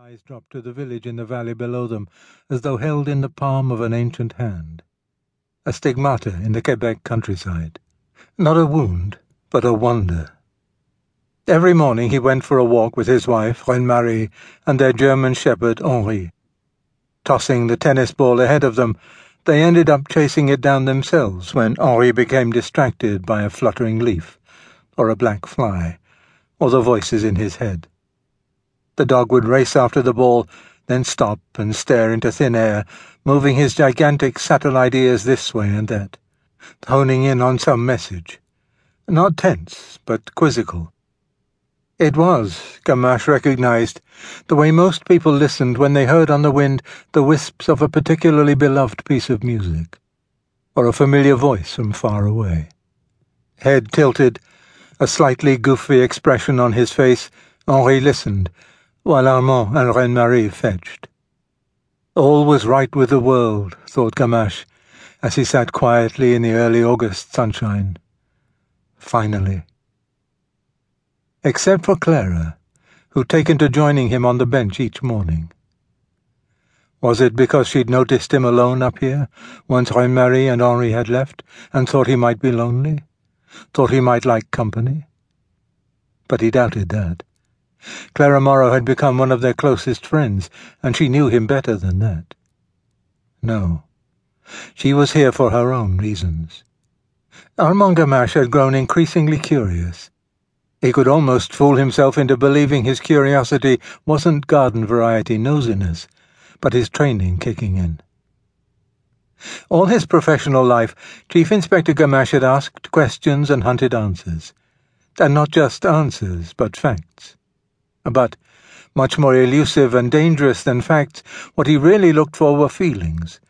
Eyes dropped to the village in the valley below them, as though held in the palm of an ancient hand. A stigmata in the Quebec countryside. Not a wound, but a wonder. Every morning he went for a walk with his wife, Reine Marie, and their German shepherd, Henri. Tossing the tennis ball ahead of them, they ended up chasing it down themselves when Henri became distracted by a fluttering leaf, or a black fly, or the voices in his head. The dog would race after the ball, then stop and stare into thin air, moving his gigantic satellite ears this way and that, honing in on some message. Not tense, but quizzical. It was, Gamache recognized, the way most people listened when they heard on the wind the wisps of a particularly beloved piece of music, or a familiar voice from far away. Head tilted, a slightly goofy expression on his face, Henri listened, while Armand and Reine Marie fetched. All was right with the world, thought Gamache, as he sat quietly in the early August sunshine. Finally. Except for Clara, who'd taken to joining him on the bench each morning. Was it because she'd noticed him alone up here, once Reine Marie and Henri had left, and thought he might be lonely? Thought he might like company? But he doubted that. Clara Morrow had become one of their closest friends, and she knew him better than that. No. She was here for her own reasons. Armand Gamache had grown increasingly curious. He could almost fool himself into believing his curiosity wasn't garden-variety nosiness, but his training kicking in. All his professional life, Chief Inspector Gamache had asked questions and hunted answers. And not just answers, but facts. But, much more elusive and dangerous than facts, what he really looked for were feelings,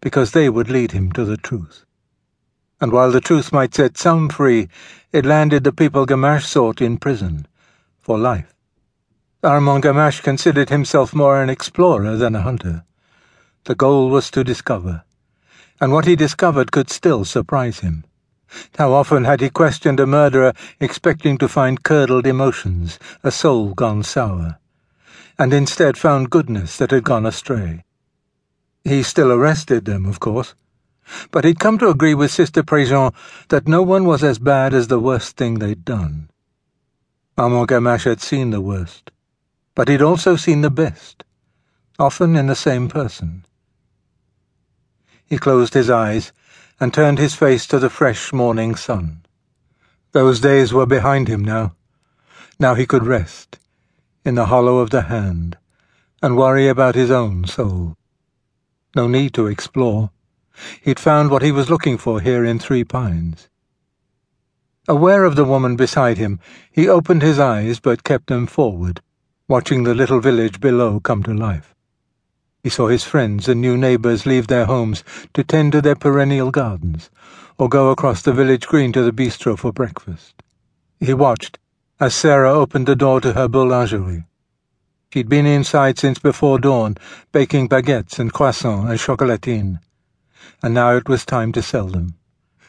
because they would lead him to the truth. And while the truth might set some free, it landed the people Gamache sought in prison, for life. Armand Gamache considered himself more an explorer than a hunter. The goal was to discover, and what he discovered could still surprise him. How often had he questioned a murderer, expecting to find curdled emotions, a soul gone sour, and instead found goodness that had gone astray. He still arrested them, of course, but he'd come to agree with Sister Préjean that no one was as bad as the worst thing they'd done. Armand Gamache had seen the worst, but he'd also seen the best, often in the same person. He closed his eyes and turned his face to the fresh morning sun. Those days were behind him now. Now he could rest, in the hollow of the hand, and worry about his own soul. No need to explore. He'd found what he was looking for here in Three Pines. Aware of the woman beside him, he opened his eyes but kept them forward, watching the little village below come to life. He saw his friends and new neighbours leave their homes to tend to their perennial gardens, or go across the village green to the bistro for breakfast. He watched as Sarah opened the door to her boulangerie. She'd been inside since before dawn, baking baguettes and croissants and chocolatine, and now it was time to sell them.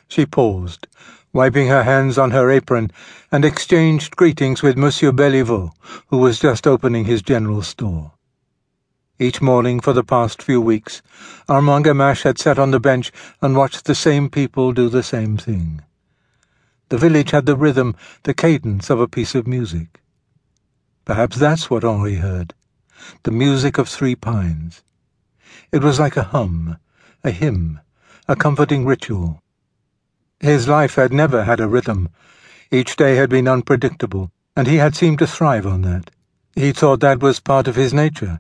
She paused, wiping her hands on her apron, and exchanged greetings with Monsieur Beliveau, who was just opening his general store. Each morning for the past few weeks, Armand Gamache had sat on the bench and watched the same people do the same thing. The village had the rhythm, the cadence of a piece of music. Perhaps that's what Henri heard, the music of three pines. It was like a hum, a hymn, a comforting ritual. His life had never had a rhythm. Each day had been unpredictable, and he had seemed to thrive on that. He thought that was part of his nature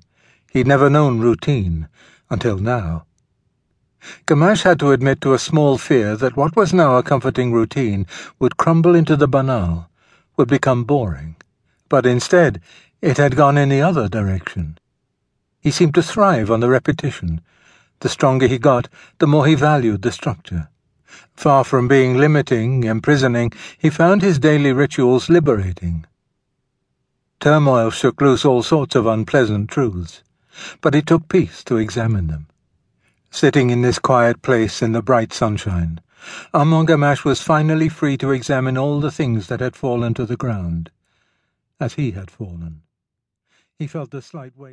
He'd never known routine, until now. Gamache had to admit to a small fear that what was now a comforting routine would crumble into the banal, would become boring. But instead, it had gone in the other direction. He seemed to thrive on the repetition. The stronger he got, the more he valued the structure. Far from being limiting, imprisoning, he found his daily rituals liberating. Turmoil shook loose all sorts of unpleasant truths but it took peace to examine them. Sitting in this quiet place in the bright sunshine, Armand was finally free to examine all the things that had fallen to the ground, as he had fallen. He felt the slight weight.